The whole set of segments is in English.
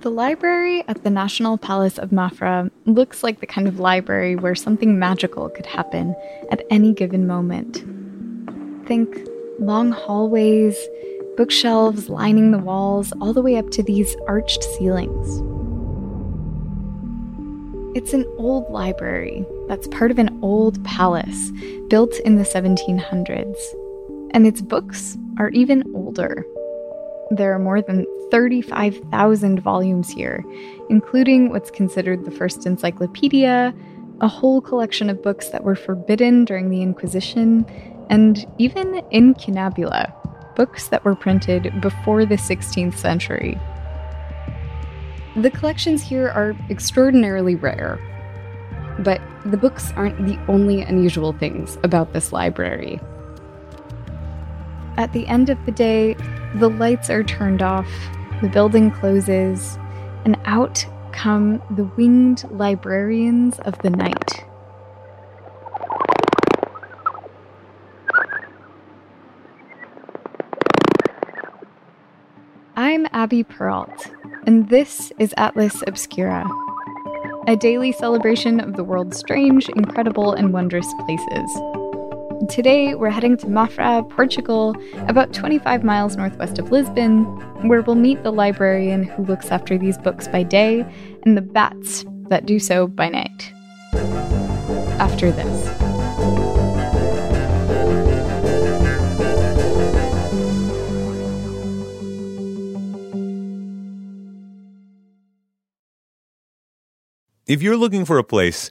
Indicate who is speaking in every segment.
Speaker 1: The library at the National Palace of Mafra looks like the kind of library where something magical could happen at any given moment. Think long hallways, bookshelves lining the walls, all the way up to these arched ceilings. It's an old library that's part of an old palace built in the 1700s, and its books are even older. There are more than 35,000 volumes here, including what's considered the first encyclopedia, a whole collection of books that were forbidden during the Inquisition, and even incunabula, books that were printed before the 16th century. The collections here are extraordinarily rare, but the books aren't the only unusual things about this library. At the end of the day, the lights are turned off, the building closes, and out come the winged librarians of the night. I'm Abby Peralt, and this is Atlas Obscura, a daily celebration of the world's strange, incredible, and wondrous places. Today, we're heading to Mafra, Portugal, about 25 miles northwest of Lisbon, where we'll meet the librarian who looks after these books by day and the bats that do so by night. After this.
Speaker 2: If you're looking for a place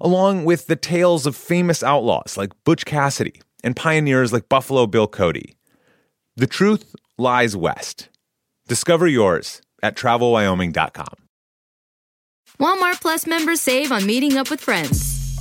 Speaker 2: along with the tales of famous outlaws like Butch Cassidy and pioneers like Buffalo Bill Cody. The truth lies west. Discover yours at travelwyoming.com.
Speaker 3: Walmart Plus members save on meeting up with friends.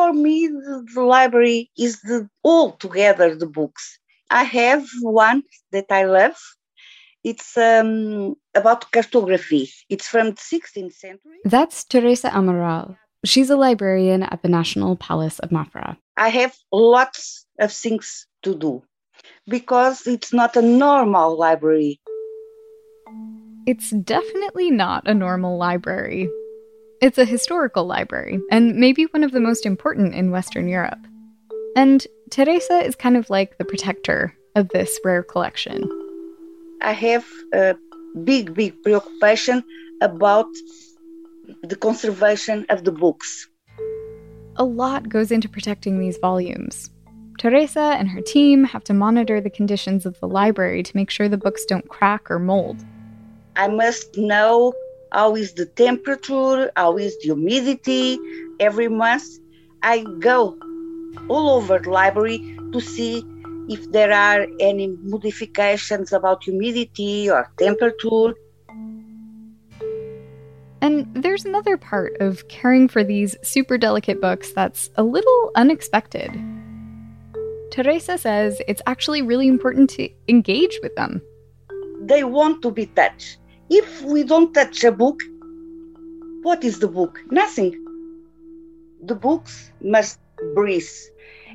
Speaker 4: For me, the, the library is the all together the books. I have one that I love. It's um, about cartography. It's from the 16th century.
Speaker 1: That's Teresa Amaral. She's a librarian at the National Palace of Mafra.
Speaker 4: I have lots of things to do because it's not a normal library.
Speaker 1: It's definitely not a normal library. It's a historical library, and maybe one of the most important in Western Europe. And Teresa is kind of like the protector of this rare collection.
Speaker 4: I have a big, big preoccupation about the conservation of the books.
Speaker 1: A lot goes into protecting these volumes. Teresa and her team have to monitor the conditions of the library to make sure the books don't crack or mold.
Speaker 4: I must know how is the temperature, how is the humidity every month. I go all over the library to see if there are any modifications about humidity or temperature.
Speaker 1: And there's another part of caring for these super delicate books that's a little unexpected. Teresa says it's actually really important to engage with them.
Speaker 4: They want to be touched. If we don't touch a book, what is the book? Nothing. The books must breathe.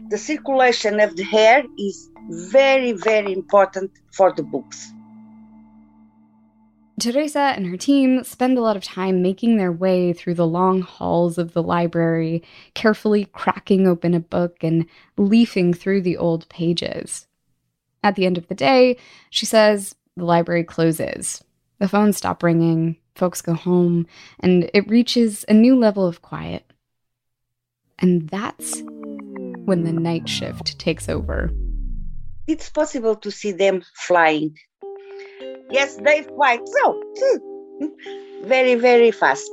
Speaker 4: The circulation of the air is very, very important for the books.
Speaker 1: Teresa and her team spend a lot of time making their way through the long halls of the library, carefully cracking open a book and leafing through the old pages. At the end of the day, she says the library closes. The phones stop ringing,
Speaker 5: folks go home, and it reaches a new level of quiet. And that's when the night shift takes over.
Speaker 4: It's possible to see them flying. Yes, they fly so hmm, very, very fast.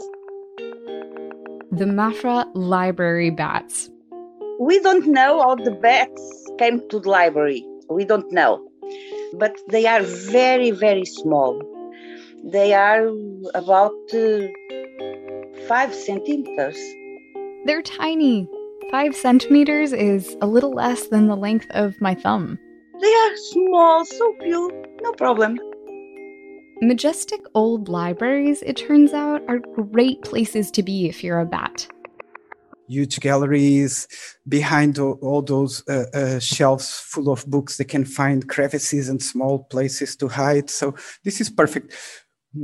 Speaker 5: The Mafra library bats.
Speaker 4: We don't know how the bats came to the library. We don't know. But they are very, very small. They are about uh, five centimeters.
Speaker 5: They're tiny. Five centimeters is a little less than the length of my thumb.
Speaker 4: They are small, so cute, no problem.
Speaker 5: Majestic old libraries, it turns out, are great places to be if you're a bat.
Speaker 6: Huge galleries behind all, all those uh, uh, shelves full of books, they can find crevices and small places to hide. So, this is perfect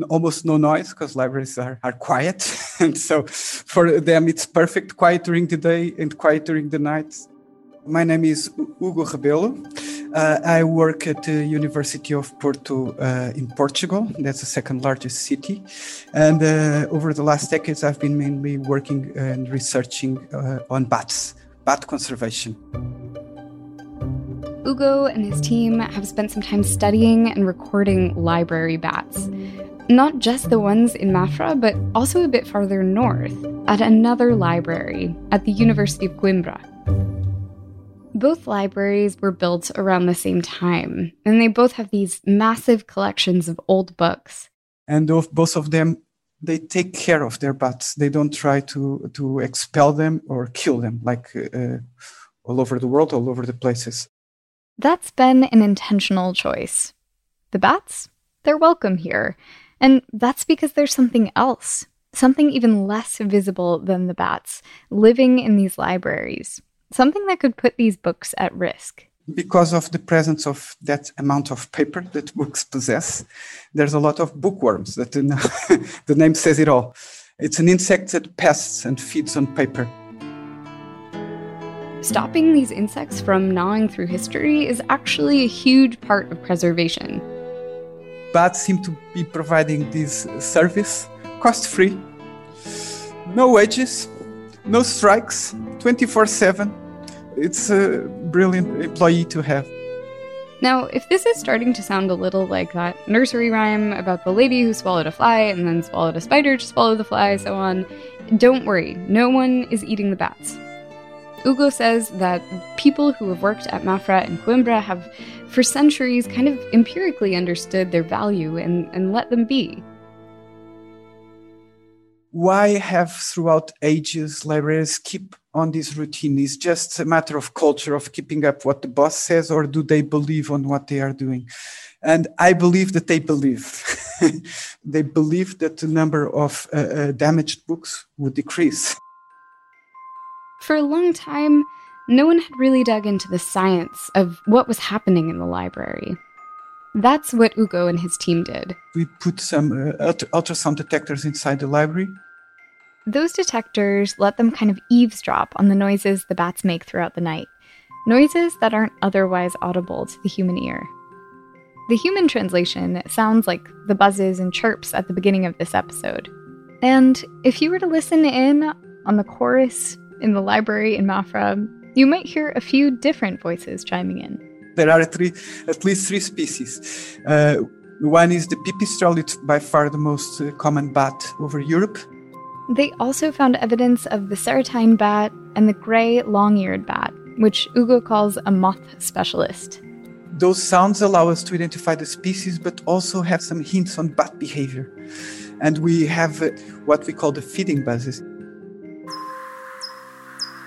Speaker 6: almost no noise because libraries are, are quiet. and so for them, it's perfect, quiet during the day and quiet during the night. My name is Hugo Rebelo. Uh, I work at the University of Porto uh, in Portugal. That's the second largest city. And uh, over the last decades, I've been mainly working and researching uh, on bats, bat conservation.
Speaker 5: Hugo and his team have spent some time studying and recording library bats. Not just the ones in Mafra, but also a bit farther north, at another library at the University of Coimbra. Both libraries were built around the same time, and they both have these massive collections of old books.
Speaker 6: And both of them, they take care of their bats. They don't try to, to expel them or kill them, like uh, all over the world, all over the places.
Speaker 5: That's been an intentional choice. The bats, they're welcome here, and that's because there's something else, something even less visible than the bats, living in these libraries, something that could put these books at risk.
Speaker 6: Because of the presence of that amount of paper that books possess, there's a lot of bookworms. That the name says it all. It's an insect that pests and feeds on paper.
Speaker 5: Stopping these insects from gnawing through history is actually a huge part of preservation
Speaker 6: bats seem to be providing this service cost free. No wages, no strikes, 24 7. It's a brilliant employee to have.
Speaker 5: Now, if this is starting to sound a little like that nursery rhyme about the lady who swallowed a fly and then swallowed a spider to swallow the fly, so on, don't worry, no one is eating the bats. Hugo says that people who have worked at Mafra and Coimbra have, for centuries, kind of empirically understood their value and, and let them be.
Speaker 6: Why have throughout ages librarians keep on this routine? Is just a matter of culture of keeping up what the boss says, or do they believe on what they are doing? And I believe that they believe. they believe that the number of uh, uh, damaged books would decrease.
Speaker 5: For a long time, no one had really dug into the science of what was happening in the library. That's what Hugo and his team did.
Speaker 6: We put some uh, ultrasound detectors inside the library.
Speaker 5: Those detectors let them kind of eavesdrop on the noises the bats make throughout the night, noises that aren't otherwise audible to the human ear. The human translation sounds like the buzzes and chirps at the beginning of this episode. And if you were to listen in on the chorus in the library in Mafra, you might hear a few different voices chiming in.
Speaker 6: There are three, at least three species. Uh, one is the pipistrelle, it's by far the most uh, common bat over Europe.
Speaker 5: They also found evidence of the serotine bat and the gray long eared bat, which Hugo calls a moth specialist.
Speaker 6: Those sounds allow us to identify the species, but also have some hints on bat behavior. And we have uh, what we call the feeding buzzes.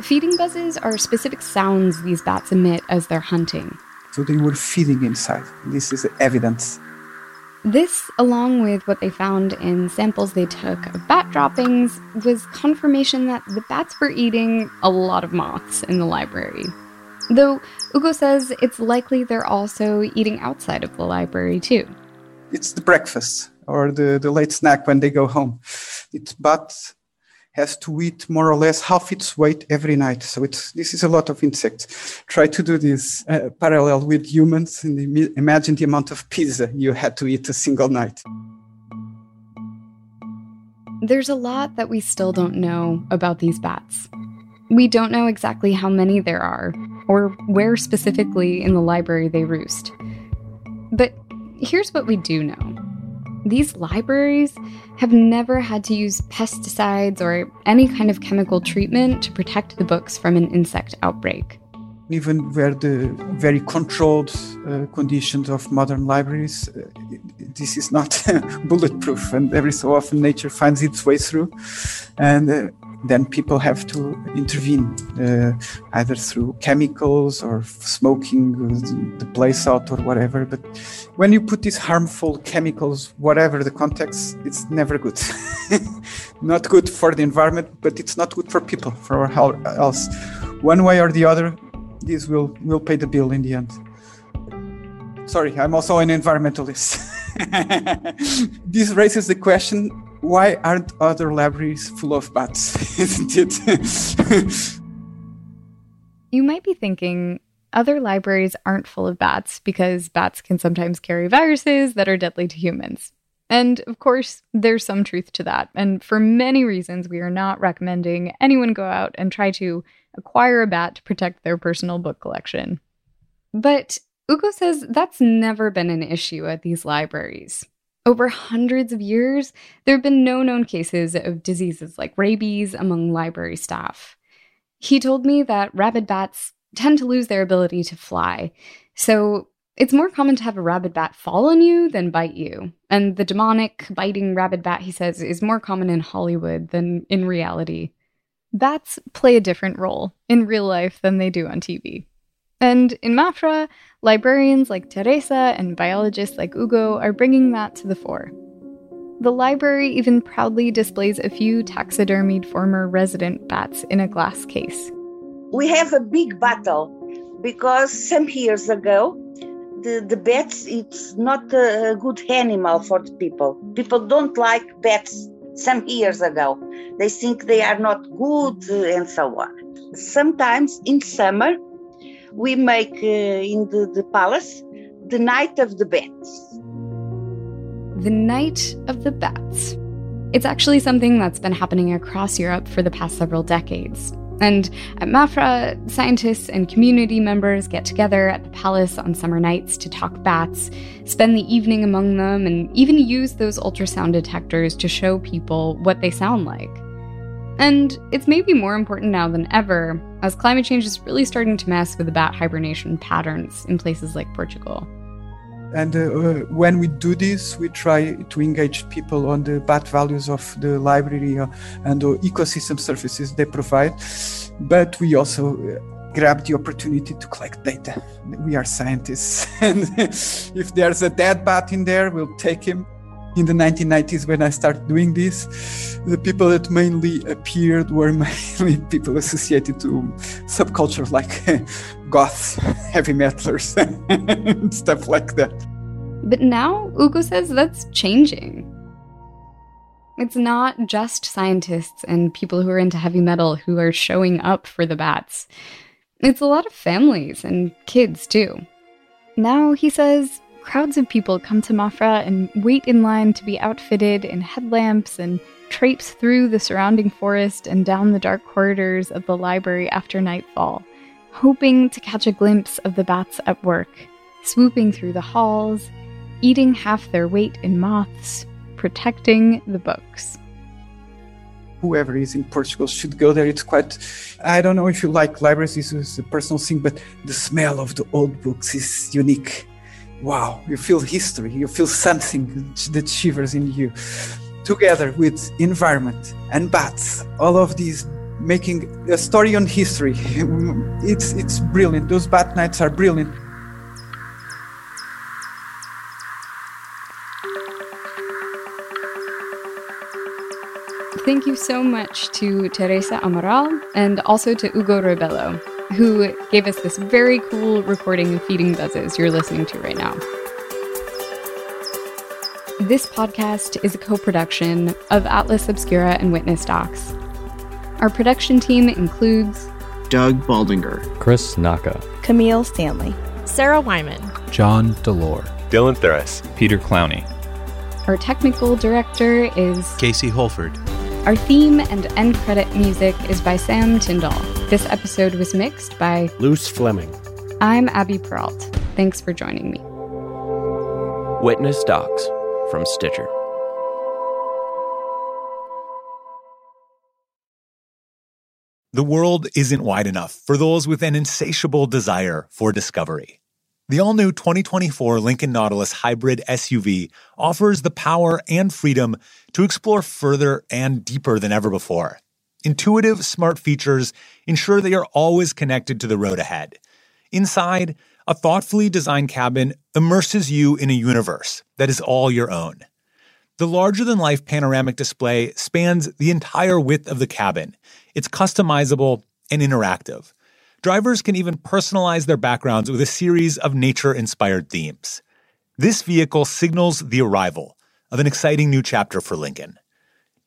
Speaker 5: Feeding buzzes are specific sounds these bats emit as they're hunting.
Speaker 6: So they were feeding inside. This is evidence.
Speaker 5: This, along with what they found in samples they took of bat droppings, was confirmation that the bats were eating a lot of moths in the library. Though Hugo says it's likely they're also eating outside of the library too.
Speaker 6: It's the breakfast or the, the late snack when they go home. It's bats has to eat more or less half its weight every night. So it's, this is a lot of insects. Try to do this uh, parallel with humans and imagine the amount of pizza you had to eat a single night.
Speaker 5: There's a lot that we still don't know about these bats. We don't know exactly how many there are, or where specifically in the library they roost. But here's what we do know these libraries have never had to use pesticides or any kind of chemical treatment to protect the books from an insect outbreak.
Speaker 6: Even where the very controlled uh, conditions of modern libraries, uh, this is not bulletproof, and every so often nature finds its way through. And uh, then people have to intervene uh, either through chemicals or smoking the place out or whatever. But when you put these harmful chemicals, whatever the context, it's never good. not good for the environment, but it's not good for people, for how else. One way or the other, this will, will pay the bill in the end. Sorry, I'm also an environmentalist. this raises the question why aren't other libraries full of bats? Isn't it?
Speaker 5: you might be thinking other libraries aren't full of bats because bats can sometimes carry viruses that are deadly to humans. And of course, there's some truth to that. And for many reasons, we are not recommending anyone go out and try to acquire a bat to protect their personal book collection. But Hugo says that's never been an issue at these libraries. Over hundreds of years, there have been no known cases of diseases like rabies among library staff. He told me that rabid bats tend to lose their ability to fly, so it's more common to have a rabid bat fall on you than bite you. And the demonic, biting rabid bat, he says, is more common in Hollywood than in reality. Bats play a different role in real life than they do on TV. And in Mafra, librarians like Teresa and biologists like Hugo are bringing that to the fore. The library even proudly displays a few taxidermied former resident bats in a glass case.
Speaker 4: We have a big battle because some years ago, the, the bats, it's not a good animal for the people. People don't like bats some years ago. They think they are not good and so on. Sometimes in summer, we make uh, in the, the palace the night of the bats.
Speaker 5: The night of the bats. It's actually something that's been happening across Europe for the past several decades. And at Mafra, scientists and community members get together at the palace on summer nights to talk bats, spend the evening among them, and even use those ultrasound detectors to show people what they sound like. And it's maybe more important now than ever, as climate change is really starting to mess with the bat hibernation patterns in places like Portugal.
Speaker 6: And uh, uh, when we do this, we try to engage people on the bat values of the library uh, and the ecosystem services they provide. But we also uh, grab the opportunity to collect data. We are scientists, and if there's a dead bat in there, we'll take him in the 1990s when I started doing this, the people that mainly appeared were mainly people associated to subcultures like goths, heavy metalers, and stuff like that.
Speaker 5: But now Hugo says that's changing. It's not just scientists and people who are into heavy metal who are showing up for the bats. It's a lot of families and kids too. Now, he says, Crowds of people come to Mafra and wait in line to be outfitted in headlamps and traipse through the surrounding forest and down the dark corridors of the library after nightfall, hoping to catch a glimpse of the bats at work, swooping through the halls, eating half their weight in moths, protecting the books
Speaker 6: whoever is in Portugal should go there. It's quite, I don't know if you like libraries, this is a personal thing, but the smell of the old books is unique wow, you feel history, you feel something that shivers in you. Together with environment and bats, all of these making a story on history. It's it's brilliant. Those bat nights are brilliant.
Speaker 5: Thank you so much to Teresa Amaral and also to Hugo Rebelo who gave us this very cool recording of Feeding Buzzes you're listening to right now. This podcast is a co production of Atlas Obscura and Witness Docs. Our production team includes
Speaker 7: Doug Baldinger,
Speaker 8: Chris Naka,
Speaker 9: Camille Stanley,
Speaker 10: Sarah Wyman,
Speaker 8: John Delore,
Speaker 2: Dylan Thuras,
Speaker 8: Peter Clowney.
Speaker 5: Our technical director is
Speaker 7: Casey Holford.
Speaker 5: Our theme and end credit music is by Sam Tyndall. This episode was mixed by
Speaker 7: Luce Fleming.
Speaker 5: I'm Abby Peralt. Thanks for joining me.
Speaker 9: Witness Docs from Stitcher.
Speaker 2: The world isn't wide enough for those with an insatiable desire for discovery. The all new 2024 Lincoln Nautilus Hybrid SUV offers the power and freedom to explore further and deeper than ever before. Intuitive, smart features ensure that you're always connected to the road ahead. Inside, a thoughtfully designed cabin immerses you in a universe that is all your own. The larger than life panoramic display spans the entire width of the cabin. It's customizable and interactive. Drivers can even personalize their backgrounds with a series of nature inspired themes. This vehicle signals the arrival of an exciting new chapter for Lincoln.